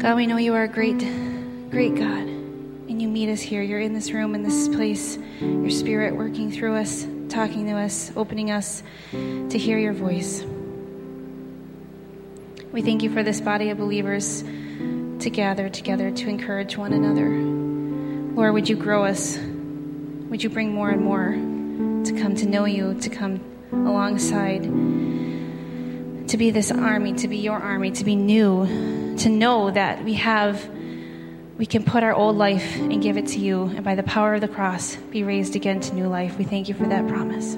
God, we know you are a great, great God, and you meet us here. You're in this room, in this place, your spirit working through us, talking to us, opening us to hear your voice. We thank you for this body of believers to gather together to encourage one another. Lord, would you grow us? Would you bring more and more to come to know you, to come alongside, to be this army, to be your army, to be new, to know that we have, we can put our old life and give it to you, and by the power of the cross, be raised again to new life. We thank you for that promise.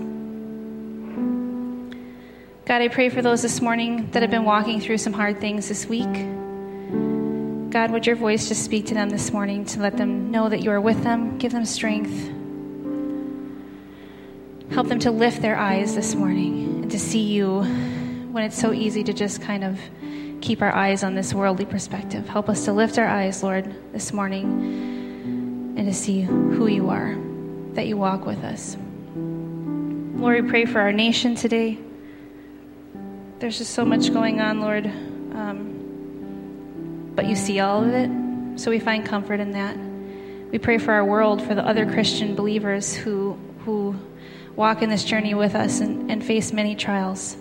God, I pray for those this morning that have been walking through some hard things this week. God, would your voice just speak to them this morning to let them know that you are with them, give them strength. Help them to lift their eyes this morning and to see you when it's so easy to just kind of keep our eyes on this worldly perspective. Help us to lift our eyes, Lord, this morning and to see who you are, that you walk with us. Lord, we pray for our nation today there's just so much going on, Lord. Um, but you see all of it, so we find comfort in that. We pray for our world, for the other Christian believers who who walk in this journey with us and, and face many trials.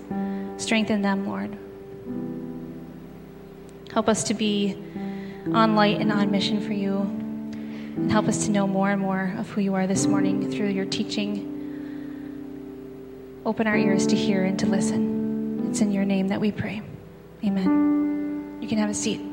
Strengthen them, Lord. Help us to be on light and on mission for you. And help us to know more and more of who you are this morning through your teaching. Open our ears to hear and to listen. It's in your name that we pray. Amen. You can have a seat.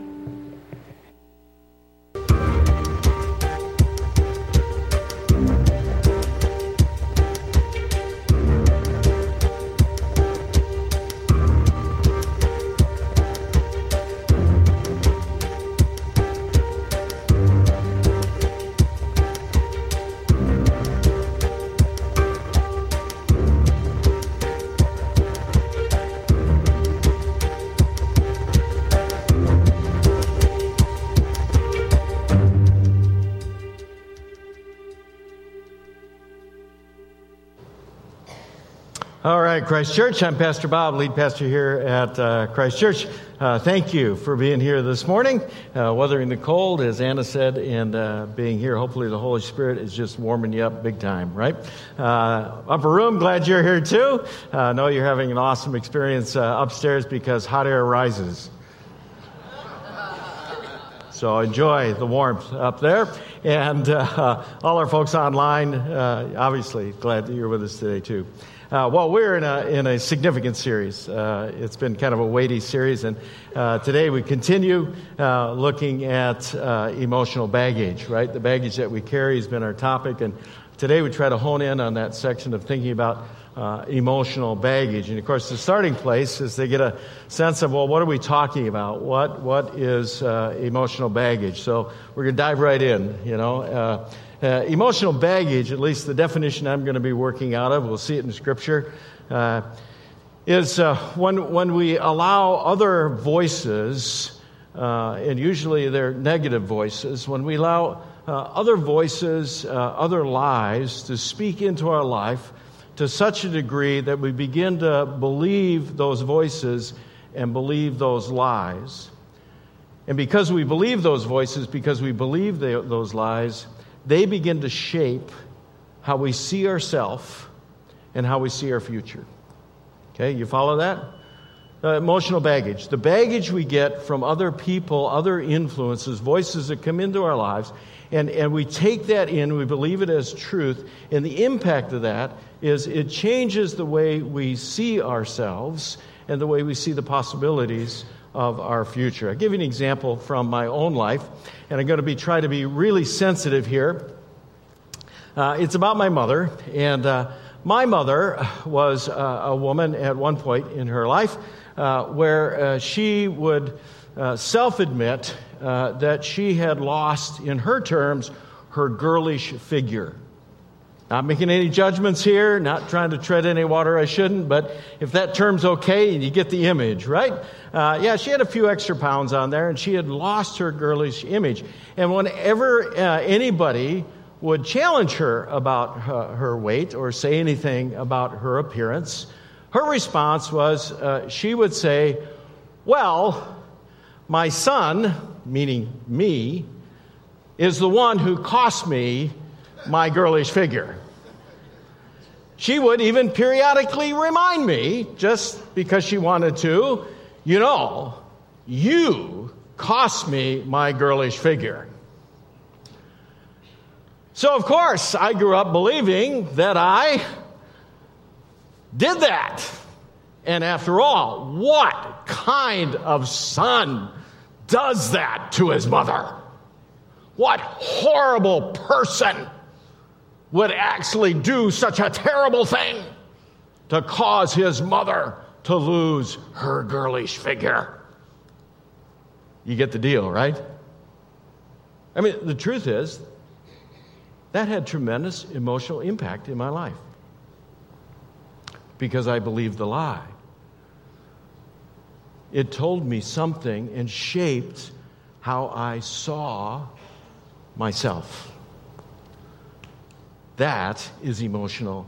Christ Church. I'm Pastor Bob, lead pastor here at uh, Christ Church. Uh, thank you for being here this morning, uh, weathering the cold, as Anna said, and uh, being here. Hopefully, the Holy Spirit is just warming you up big time, right? Uh, upper room, glad you're here too. I uh, know you're having an awesome experience upstairs because hot air rises. So enjoy the warmth up there. And all our folks online, obviously, glad that you're with us today too. Uh, well, we're in a, in a significant series. Uh, it's been kind of a weighty series, and uh, today we continue uh, looking at uh, emotional baggage, right? The baggage that we carry has been our topic, and today we try to hone in on that section of thinking about uh, emotional baggage. And of course, the starting place is they get a sense of, well, what are we talking about? What, what is emotional baggage? So we're going to dive right in, you know. Uh, emotional baggage, at least the definition I'm going to be working out of, we'll see it in Scripture, uh, is uh, when, when we allow other voices, uh, and usually they're negative voices, when we allow uh, other voices, uh, other lies to speak into our life to such a degree that we begin to believe those voices and believe those lies. And because we believe those voices, because we believe those lies, they begin to shape how we see ourselves and how we see our future. Okay, you follow that? Uh, emotional baggage. The baggage we get from other people, other influences, voices that come into our lives, and, and we take that in, we believe it as truth, and the impact of that is it changes the way we see ourselves and the way we see the possibilities of our future. I'll give you an example from my own life, and I'm going to be try to be really sensitive here. Uh, it's about my mother, and uh, my mother was uh, a woman at one point in her life uh, where uh, she would uh, self admit that she had lost, in her terms, her girlish figure. Not making any judgments here, not trying to tread any water I shouldn't, but if that term's okay you get the image, right? Uh, yeah, she had a few extra pounds on there and she had lost her girlish image. And whenever uh, anybody would challenge her about her, her, weight or say anything about her appearance, her response was uh, she would say, Well, my son, meaning me, is the one who cost me my girlish figure. She would even periodically remind me, just because she wanted to, you know, you cost me my girlish figure. So, of course, I grew up believing that I did that. And after all, what kind of son does that to his mother? What horrible person would actually do such a terrible thing to cause his mother to lose her girlish figure? You get the deal, right? I mean, the truth is, that had tremendous emotional impact in my life because I believed the lie. It told me something and shaped how I saw myself. That is emotional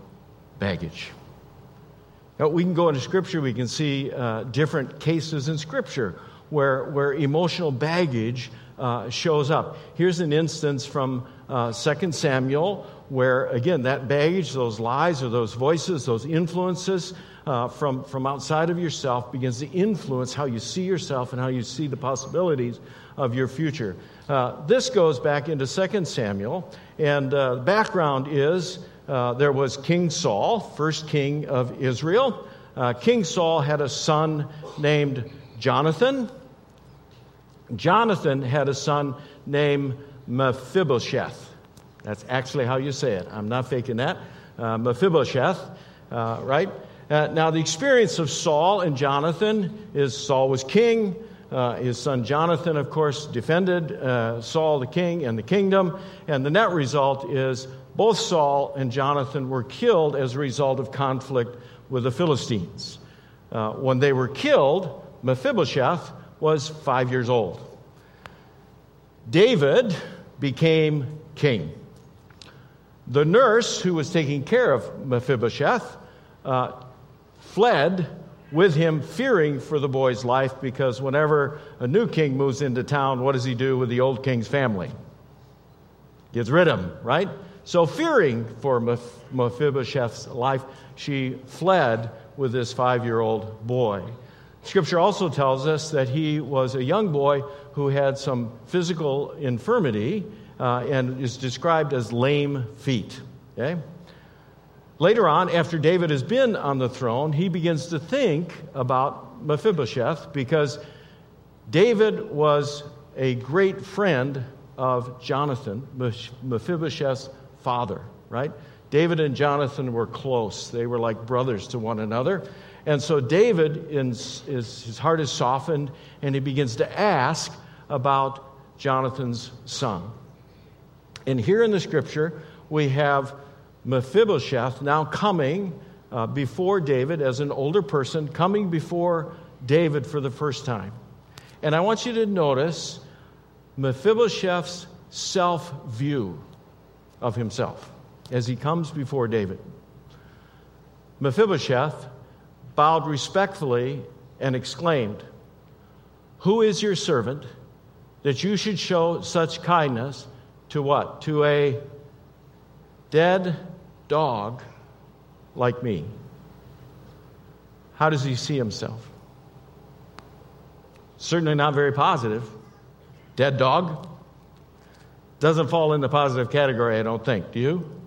baggage. Now, we can go into Scripture, we can see uh, different cases in Scripture where, where emotional baggage uh, shows up. Here's an instance from uh, 2 Samuel where, again, that baggage, those lies or those voices, those influences, uh, from, from outside of yourself begins to influence how you see yourself and how you see the possibilities of your future. Uh, this goes back into 2 Samuel, and uh, the background is uh, there was King Saul, first king of Israel. Uh, king Saul had a son named Jonathan. Jonathan had a son named Mephibosheth. That's actually how you say it. I'm not faking that. Uh, Mephibosheth, right? Uh, now, the experience of Saul and Jonathan is Saul was king. Uh, his son Jonathan, of course, defended uh, Saul the king and the kingdom. And the net result is both Saul and Jonathan were killed as a result of conflict with the Philistines. Uh, when they were killed, Mephibosheth was five years old. David became king. The nurse who was taking care of Mephibosheth uh, fled with him, fearing for the boy's life, because whenever a new king moves into town, what does he do with the old king's family? Gets rid of him, right? So, fearing for Mephibosheth's life, she fled with this five year old boy. Scripture also tells us that he was a young boy who had some physical infirmity uh, and is described as lame feet. Okay? Later on, after David has been on the throne, he begins to think about Mephibosheth because David was a great friend of Jonathan, Mephibosheth's father, right? David and Jonathan were close. They were like brothers to one another. And so David, in, his, his heart is softened, and he begins to ask about Jonathan's son. And here in the scripture, we have Mephibosheth now coming uh, before David as an older person, coming before David for the first time. And I want you to notice Mephibosheth's self view of himself as he comes before David. Mephibosheth bowed respectfully and exclaimed, Who is your servant that you should show such kindness to what? To a dead dog like me. How does he see himself? Certainly not very positive. Dead dog? Doesn't fall in the positive category, I don't think. Do you?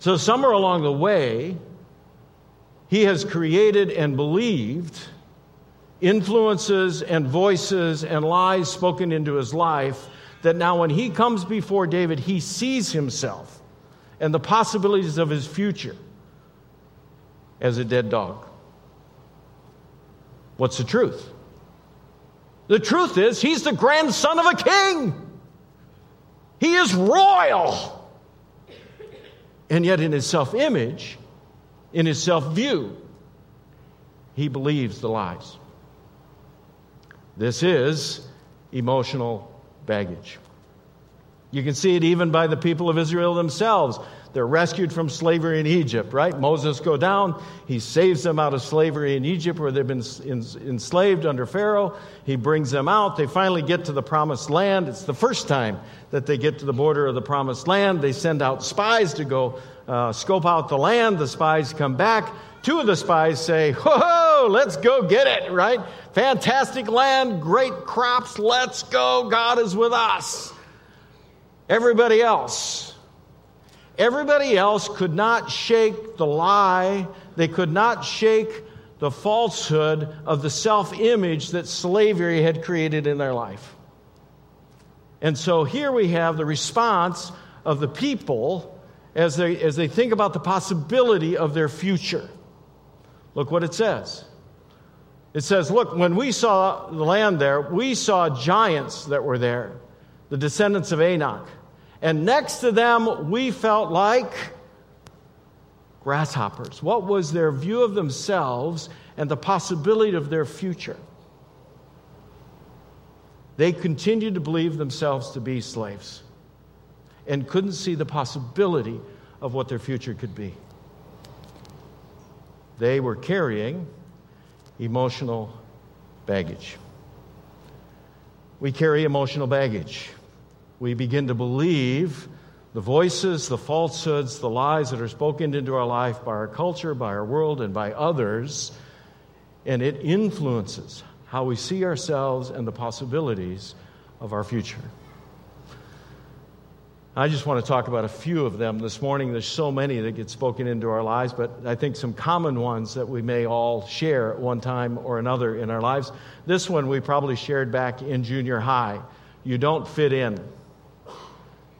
So, somewhere along the way, he has created and believed influences and voices and lies spoken into his life that now, when he comes before David, he sees himself and the possibilities of his future as a dead dog. What's the truth? The truth is, he's the grandson of a king. He is royal. And yet, in his self image, in his self view, he believes the lies. This is emotional baggage. You can see it even by the people of Israel themselves. They're rescued from slavery in Egypt, right? Moses go down. He saves them out of slavery in Egypt where they've been enslaved under Pharaoh. He brings them out. They finally get to the promised land. It's the first time that they get to the border of the promised land. They send out spies to go uh, scope out the land. The spies come back. Two of the spies say, Whoa, let's go get it, right? Fantastic land, great crops, let's go. God is with us. Everybody else, everybody else could not shake the lie, they could not shake the falsehood of the self image that slavery had created in their life. And so here we have the response of the people as they, as they think about the possibility of their future. Look what it says. It says, Look, when we saw the land there, we saw giants that were there, the descendants of Anak. And next to them, we felt like grasshoppers. What was their view of themselves and the possibility of their future? They continued to believe themselves to be slaves and couldn't see the possibility of what their future could be. They were carrying emotional baggage. We carry emotional baggage. We begin to believe the voices, the falsehoods, the lies that are spoken into our life by our culture, by our world, and by others, and it influences how we see ourselves and the possibilities of our future. I just want to talk about a few of them this morning. There's so many that get spoken into our lives, but I think some common ones that we may all share at one time or another in our lives. This one we probably shared back in junior high. You don't fit in.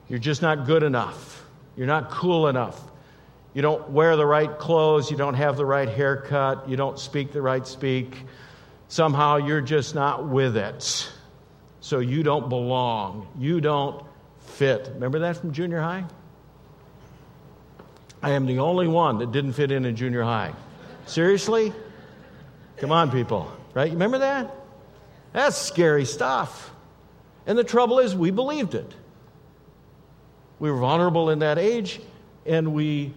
You're just not good enough. You're not cool enough. You don't wear the right clothes. You don't have the right haircut. You don't speak the right speak. Somehow you're just not with it. So you don't belong. You don't fit. Remember that from junior high? I am the only one that didn't fit in in junior high. Seriously? Come on, people. Right? You Remember that? That's scary stuff. And the trouble is, we believed it. We were vulnerable in that age, and we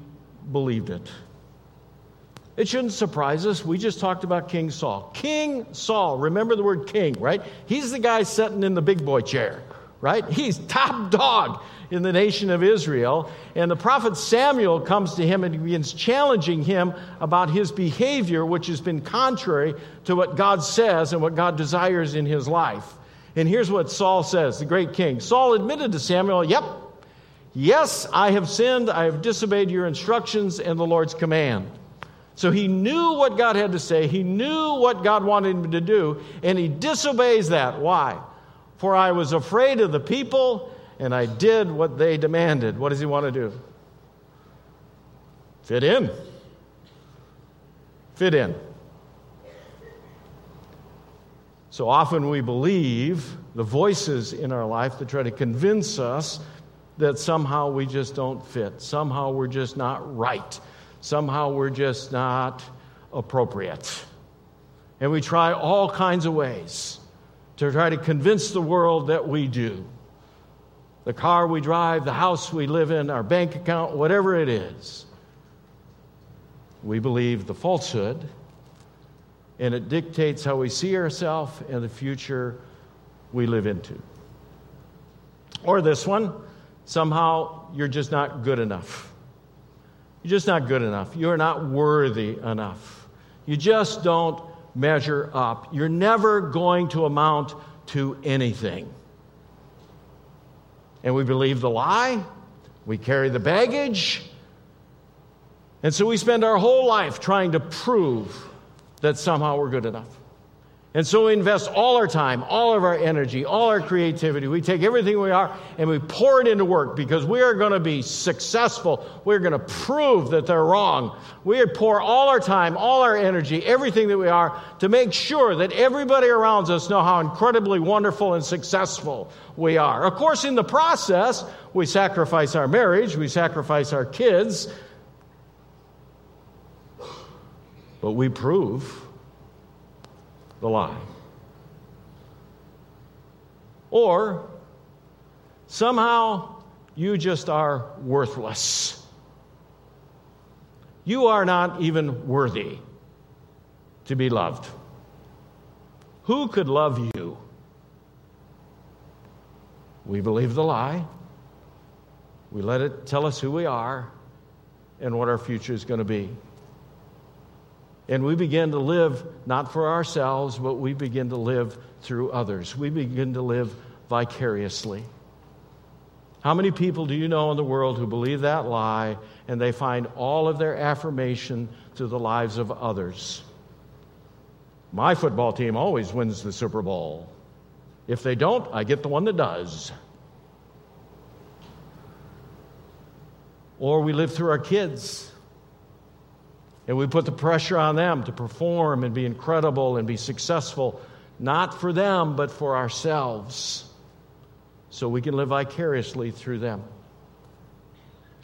believed it. It shouldn't surprise us. We just talked about King Saul. King Saul, remember the word king, right? He's the guy sitting in the big boy chair right? He's top dog in the nation of Israel. And the prophet Samuel comes to him and begins challenging him about his behavior, which has been contrary to what God says and what God desires in his life. And here's what Saul says, the great king. Saul admitted to Samuel, Yep, yes, I have sinned. I have disobeyed your instructions and the Lord's command. So he knew what God had to say, he knew what God wanted him to do, and he disobeys that. Why? For I was afraid of the people, and I did what they demanded. What does he want to do? Fit in. Fit in. So often we believe the voices in our life that try to convince us that somehow we just don't fit. Somehow we're just not right. Somehow we're just not appropriate. And we try all kinds of ways to try to convince the world that we do. The car we drive, the house we live in, our bank account, whatever it is. We believe the falsehood, and it dictates how we see ourselves and the future we live into. Or this one somehow you're just not good enough. You're just not good enough. You're not worthy enough. You just don't measure up. You're never going to amount to anything. And we believe the lie, we carry the baggage, and so we spend our whole life trying to prove that somehow we're good enough. And so we invest all our time, all of our energy, all our creativity. We take everything we are and we pour it into work because we are going to be successful. We're going to prove that they're wrong. We pour all our time, all our energy, everything that we are to make sure that everybody around us know how incredibly wonderful and successful we are. Of course, in the process, we sacrifice our marriage, we sacrifice our kids, but we prove the lie. Or somehow you just are worthless. You are not even worthy to be loved. Who could love you? We believe the lie. We let it tell us who we are and what our future is going to be. And we begin to live not for ourselves, but we begin to live through others. We begin to live vicariously. How many people do you know in the world who believe that lie and they find all of their affirmation through the lives of others? My football team always wins the Super Bowl. If they don't, I get the one that does. Or we live through our kids and we put the pressure on them to perform and be incredible and be successful, not for them, but for ourselves, so we can live vicariously through them.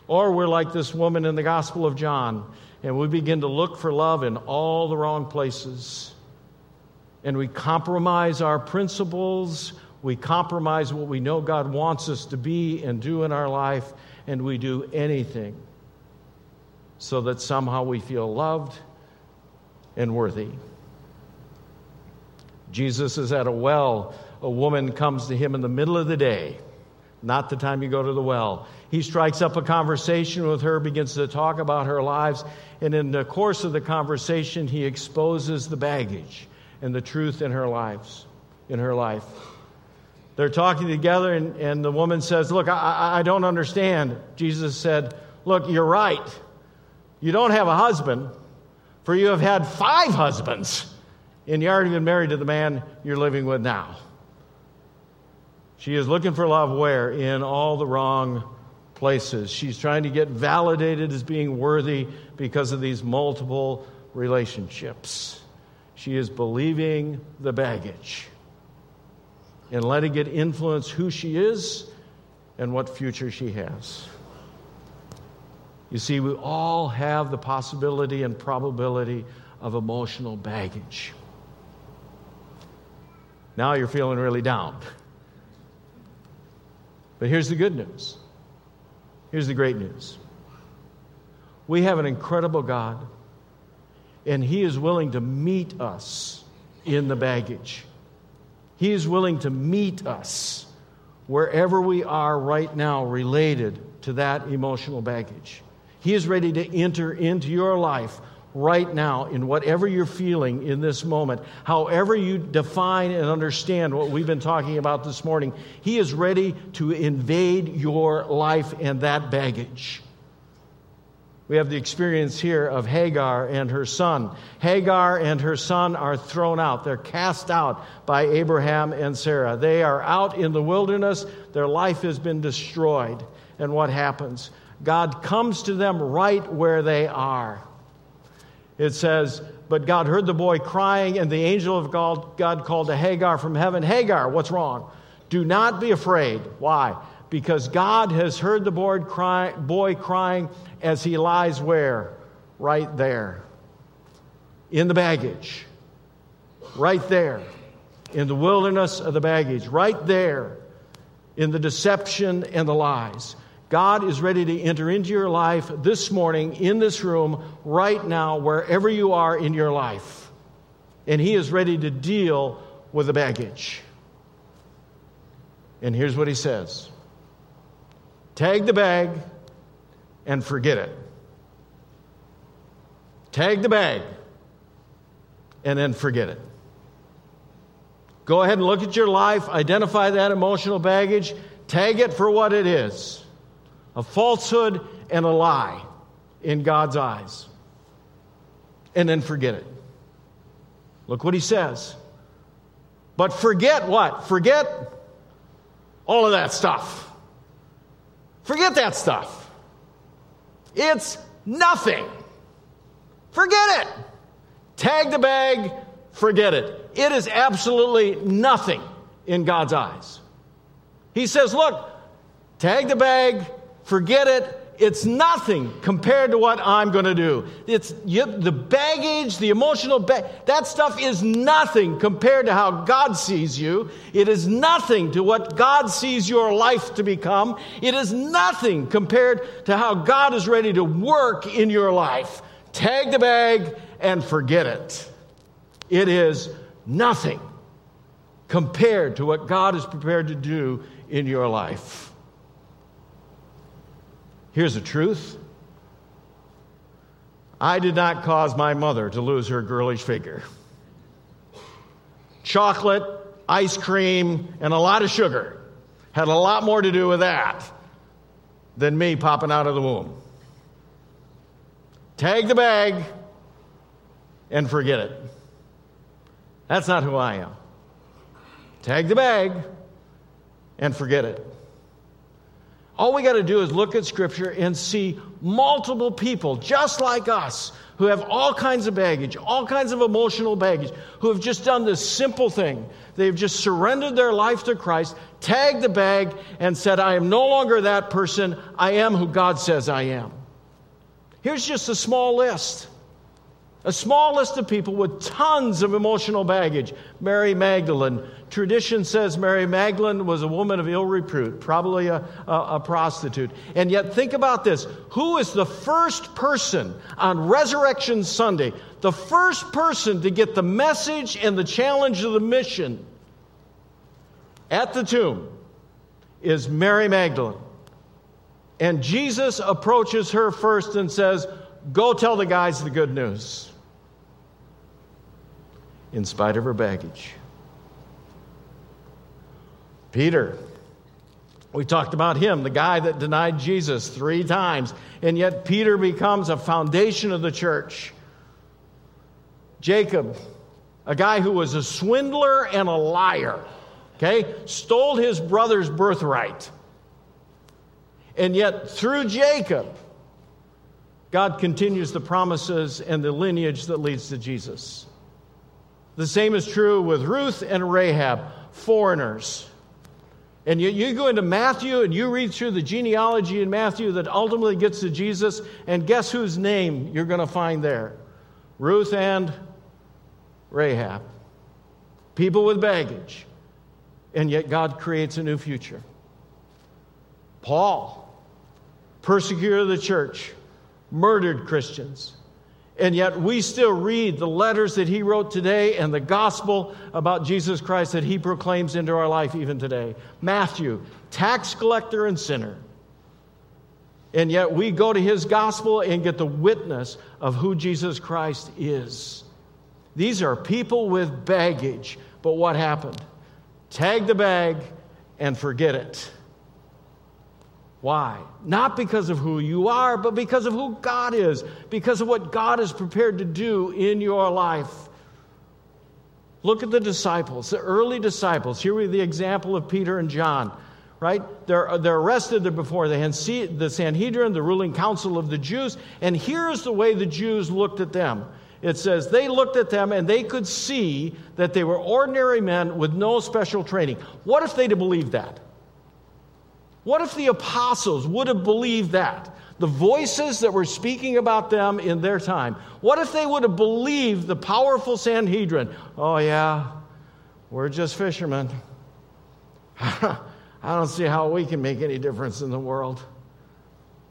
Or we're like this woman in the Gospel of John, and we begin to look for love in all the wrong places. And we compromise our principles, we compromise what we know God wants us to be and do in our life, and we do anything so that somehow we feel loved and worthy. Jesus is at a well. A woman comes to him in the middle of the day, not the time you go to the well. He strikes up a conversation with her, begins to talk about her lives, and in the course of the conversation, he exposes the baggage and the truth in her lives, in her life. They're talking together, and, and the woman says, Look, I, I don't understand. Jesus said, Look, you're right. You don't have a husband, for you have had five husbands, and you aren't even married to the man you're living with now. She is looking for love where? In all the wrong places. She's trying to get validated as being worthy because of these multiple relationships. She is believing the baggage and letting it influence who she is and what future she has. You see, we all have the possibility and probability of emotional baggage. Now you're feeling really down. But here's the good news. Here's the great news. We have an incredible God, and He is willing to meet us in the baggage. He is willing to meet us wherever we are right now related to that emotional baggage. He is ready to enter into your life right now in whatever you're feeling in this moment, however you define and understand what we've been talking about this morning. He is ready to invade your life and that baggage. We have the experience here of Hagar and her son. Hagar and her son are thrown out. They're cast out by Abraham and Sarah. They are out in the wilderness. Their life has been destroyed. And what happens? God comes to them right where they are. It says, But God heard the boy crying, and the angel of God, called to Hagar from heaven Hagar, what's wrong? Do not be afraid. Why? Because God has heard the boy crying as he lies where? Right there. In the baggage. Right there. In the wilderness of the baggage. Right there. In the deception and the lies. God is ready to enter into your life this morning, in this room, right now, wherever you are in your life. And He is ready to deal with the baggage. And here's what He says Tag the bag and forget it. Tag the bag and then forget it. Go ahead and look at your life, identify that emotional baggage, tag it for what it is a falsehood and a lie in God's eyes. And then forget it. Look what he says. But forget what? Forget all of that stuff. Forget that stuff. It's nothing. Forget it. Tag the bag, forget it. It is absolutely nothing in God's eyes. He says, Look, tag the bag, Forget it. It's nothing compared to what I'm going to do. It's you, the baggage, the emotional that stuff is nothing compared to how God sees you. It is nothing to what God sees your life to become. It is nothing compared to how God is ready to work in your life. Tag the bag and forget it. It is nothing compared to what God is prepared to do in your life. Here's the truth I did not cause my mother to lose her girlish figure. Chocolate, ice cream, and a lot of sugar had a lot more to do with that than me popping out of the womb. Tag the bag and forget it. That's not who I am. Tag the bag and forget it. All we got to do is look at Scripture and see multiple people just like us who have all kinds of baggage, all kinds of emotional baggage, who have just done this simple thing. They've just surrendered their life to Christ, tagged the bag, and said, I am no longer that person. I am who God says I am. Here's just a small list. A small list of people with tons of emotional baggage. Mary Magdalene. Tradition says Mary Magdalene was a woman of ill repute, probably a, a, a, prostitute. And yet, think about this who is the first person on Resurrection Sunday, the first person to get the message and the challenge of the mission at the tomb is Mary Magdalene. And Jesus approaches her first and says, Go tell the guys the good news. In spite of her baggage. Peter, we talked about him, the guy that denied Jesus three times, and yet Peter becomes a foundation of the church. Jacob, a guy who was a swindler and a liar, okay, stole his brother's birthright. And yet, through Jacob, God continues the promises and the lineage that leads to Jesus. The same is true with Ruth and Rahab, foreigners. And you, you, go into Matthew and you read through the genealogy in Matthew that ultimately gets to Jesus, and guess whose name you're going to find there? Ruth and Rahab. People with baggage. And yet God creates a new future. Paul, persecutor of the church, murdered Christians. And yet we still read the letters that he wrote today and the gospel about Jesus Christ that he proclaims into our life even today. Matthew, tax collector and sinner. And yet we go to his gospel and get the witness of who Jesus Christ is. These are people with baggage. But what happened? Tag the bag and forget it. Why? Not because of who you are, but because of who God is, because of what God is prepared to do in your life. Look at the disciples, the early disciples. Here we have the example of Peter and John, right? They're, they're arrested before the, the Sanhedrin, the ruling council of the Jews, and here's the way the Jews looked at them. It says they looked at them and they could see that they were ordinary men with no special training. What if they'd have believed that? What if the apostles would have believed that? The voices that were speaking about them in their time. What if they would have believed the powerful Sanhedrin? Oh, yeah, we're just fishermen. I don't see how we can make any difference in the world.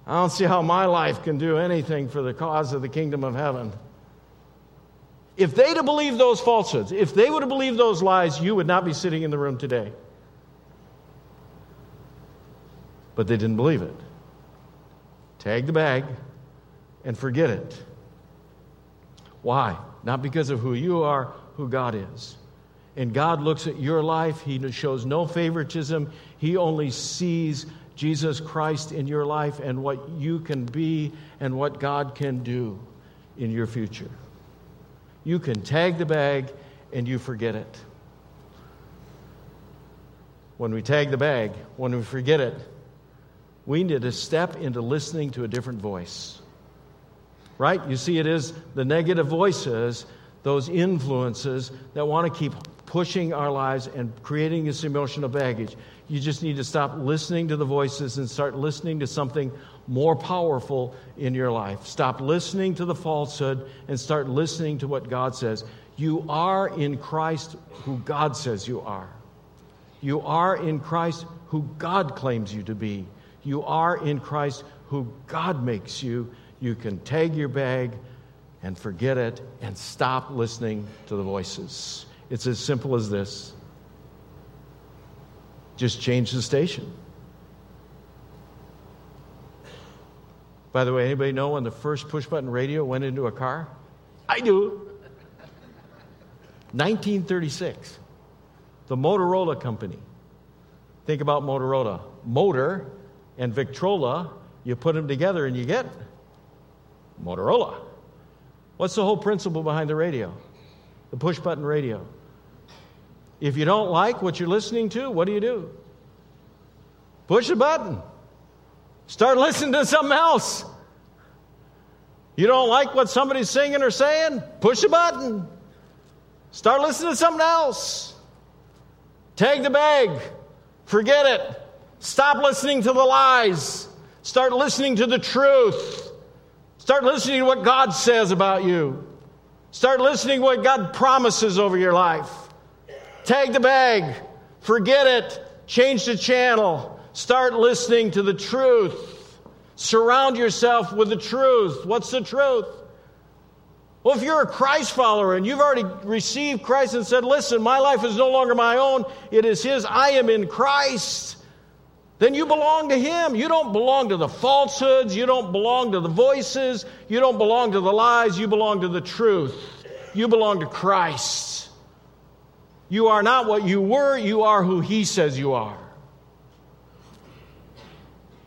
I don't see how my life can do anything for the cause of the kingdom of heaven. If they'd have believed those falsehoods, if they would have believed those lies, you would not be sitting in the room today. But they didn't believe it. Tag the bag and forget it. Why? Not because of who you are, who God is. And God looks at your life, He shows no favoritism. He only sees Jesus Christ in your life and what you can be and what God can do in your future. You can tag the bag and you forget it. When we tag the bag, when we forget it, we need to step into listening to a different voice. Right? You see, it is the negative voices, those influences that want to keep pushing our lives and creating this emotional baggage. You just need to stop listening to the voices and start listening to something more powerful in your life. Stop listening to the falsehood and start listening to what God says. You are in Christ who God says you are. You are in Christ who God claims you to be you are in Christ who God makes you, you can tag your bag and forget it and stop listening to the voices. It's as simple as this. Just change the station. By the way, anybody know when the first push button radio went into a car? I do. 1936. The Motorola Company. Think about Motorola. Motor and Victrola, you put them together and you get Motorola. What's the whole principle behind the radio? The push button radio. If you don't like what you're listening to, what do you do? Push the button. Start listening to something else. You don't like what somebody's singing or saying? Push the button. Start listening to something else. Take the bag. Forget it. Stop listening to the lies. Start listening to the truth. Start listening to what God says about you. Start listening to what God promises over your life. Tag the bag. Forget it. Change the channel. Start listening to the truth. Surround yourself with the truth. What's the truth? Well, if you're a Christ follower and you've already received Christ and said, Listen, my life is no longer my own, it is His, I am in Christ, then you belong to Him. You don't belong to the falsehoods, you don't belong to the voices, you don't belong to the lies, you belong to the truth. You belong to Christ. You are not what you were, you are who He says you are.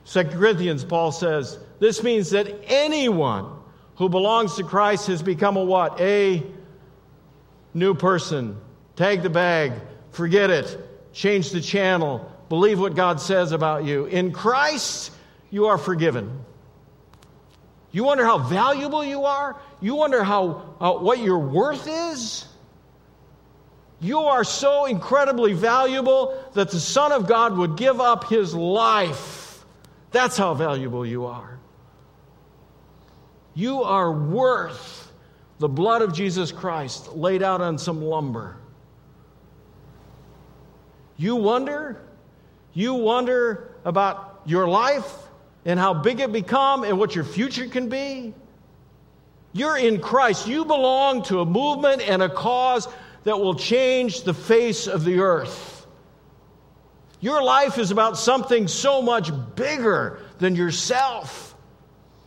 2 Corinthians, Paul says, this means that anyone who belongs to Christ has become a what? A new person. Tag the bag, forget it, change the channel, believe what God says about you. In Christ, you are forgiven. You wonder how valuable you are? You wonder how, uh, what your worth is? You are so incredibly valuable that the Son of God would give up his life. That's how valuable you are. You are worth the blood of Jesus Christ laid out on some lumber. You wonder? You wonder about your life and how big it become and what your future can be? You're in Christ. You belong to a movement and a cause that will change the face of the earth. Your life is about something so much bigger than yourself.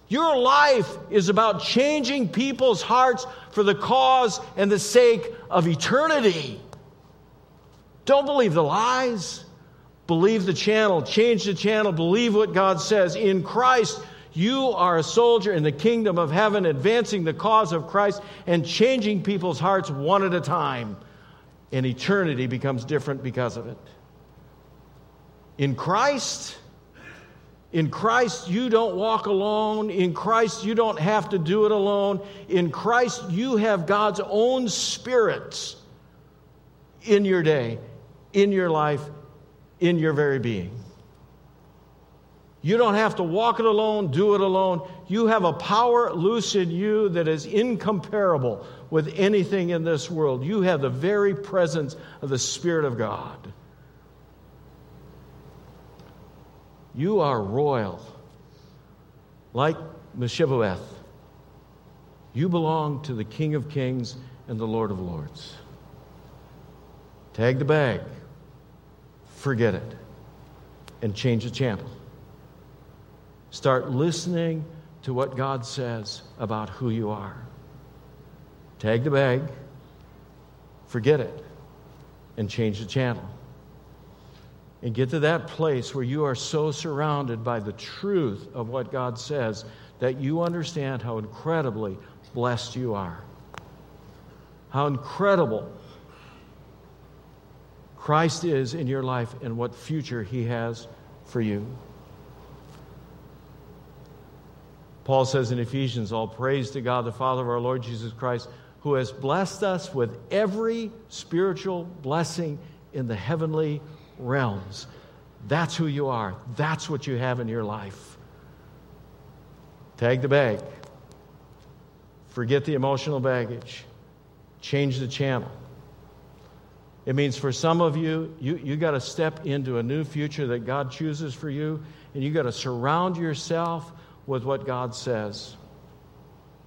Your life is about changing people's hearts for the cause and the sake of eternity. Don't believe the lies. Believe the channel. Change the channel. Believe what God says. In Christ, you are a soldier in the kingdom of heaven, advancing the cause of Christ and changing people's hearts one at a time. And eternity becomes different because of it. In Christ, in Christ, you don't walk alone. In Christ, you don't have to do it alone. In Christ, you have God's own spirit in your day, in your life, in your very being. You don't have to walk it alone, do it alone. You have a power loose in you that is incomparable with anything in this world. You have the very presence of the Spirit of God. You are royal, like Mephibosheth. You belong to the King of Kings and the Lord of Lords. Tag the bag, forget it, and change the channel. Start listening to what God says about who you are. Tag the bag, forget it, and change the channel and get to that place where you are so surrounded by the truth of what God says that you understand how incredibly blessed you are. How incredible Christ is in your life and what future he has for you. Paul says in Ephesians, All praise to God, the Father of our Lord Jesus Christ, who has blessed us with every spiritual blessing in the heavenly realms. That's who you are. That's what you have in your life. Tag the bag. Forget the emotional baggage. Change the channel. It means for some of you, you, you got to step into a new future that God chooses for you, and you got to surround yourself with what God says.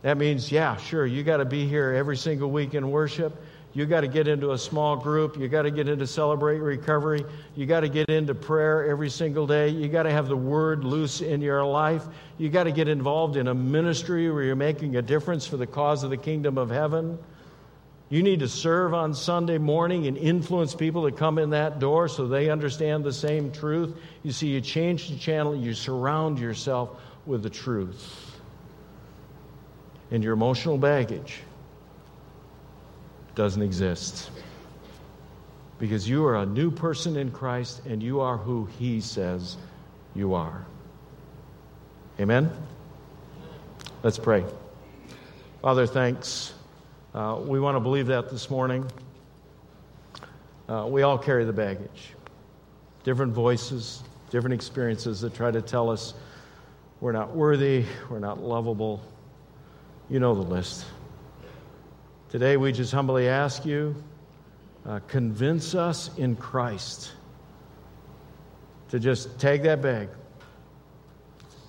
That means, yeah, sure, you got to be here every single week in worship. You got to get into a small group. You got to get into celebrate recovery. You got to get into prayer every single day. You got to have the word loose in your life. You got to get involved in a ministry where you're making a difference for the cause of the kingdom of heaven. You need to serve on Sunday morning and influence people to come in that door so they understand the same truth. You see, you change the channel, you surround yourself with the truth. And your emotional baggage doesn't exist. Because you are a new person in Christ and you are who He says you are. Amen? Let's pray. Father, thanks. Uh, we want to believe that this morning. Uh, we all carry the baggage. Different voices, different experiences that try to tell us we're not worthy, we're not lovable. You know the list. Today, we just humbly ask you uh, convince us in Christ to just take that bag,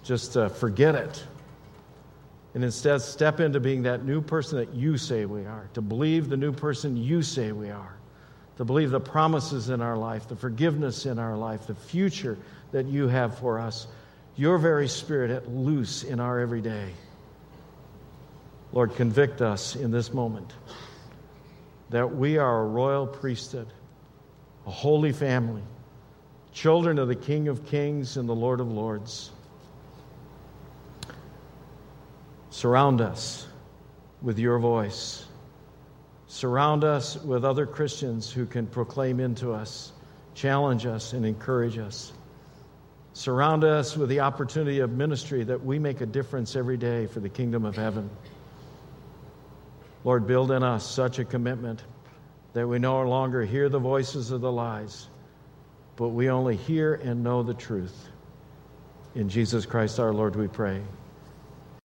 just uh, forget it, and instead step into being that new person that you say we are, to believe the new person you say we are, to believe the promises in our life, the forgiveness in our life, the future that you have for us, your very spirit at loose in our everyday. Lord, convict us in this moment that we are a royal priesthood, a holy family, children of the King of Kings and the Lord of Lords. Surround us with your voice. Surround us with other Christians who can proclaim into us, challenge us, and encourage us. Surround us with the opportunity of ministry that we make a difference every day for the kingdom of heaven. Lord, build in us such a commitment that we no longer hear the voices of the lies, but we only hear and know the truth. In Jesus Christ our Lord, we pray.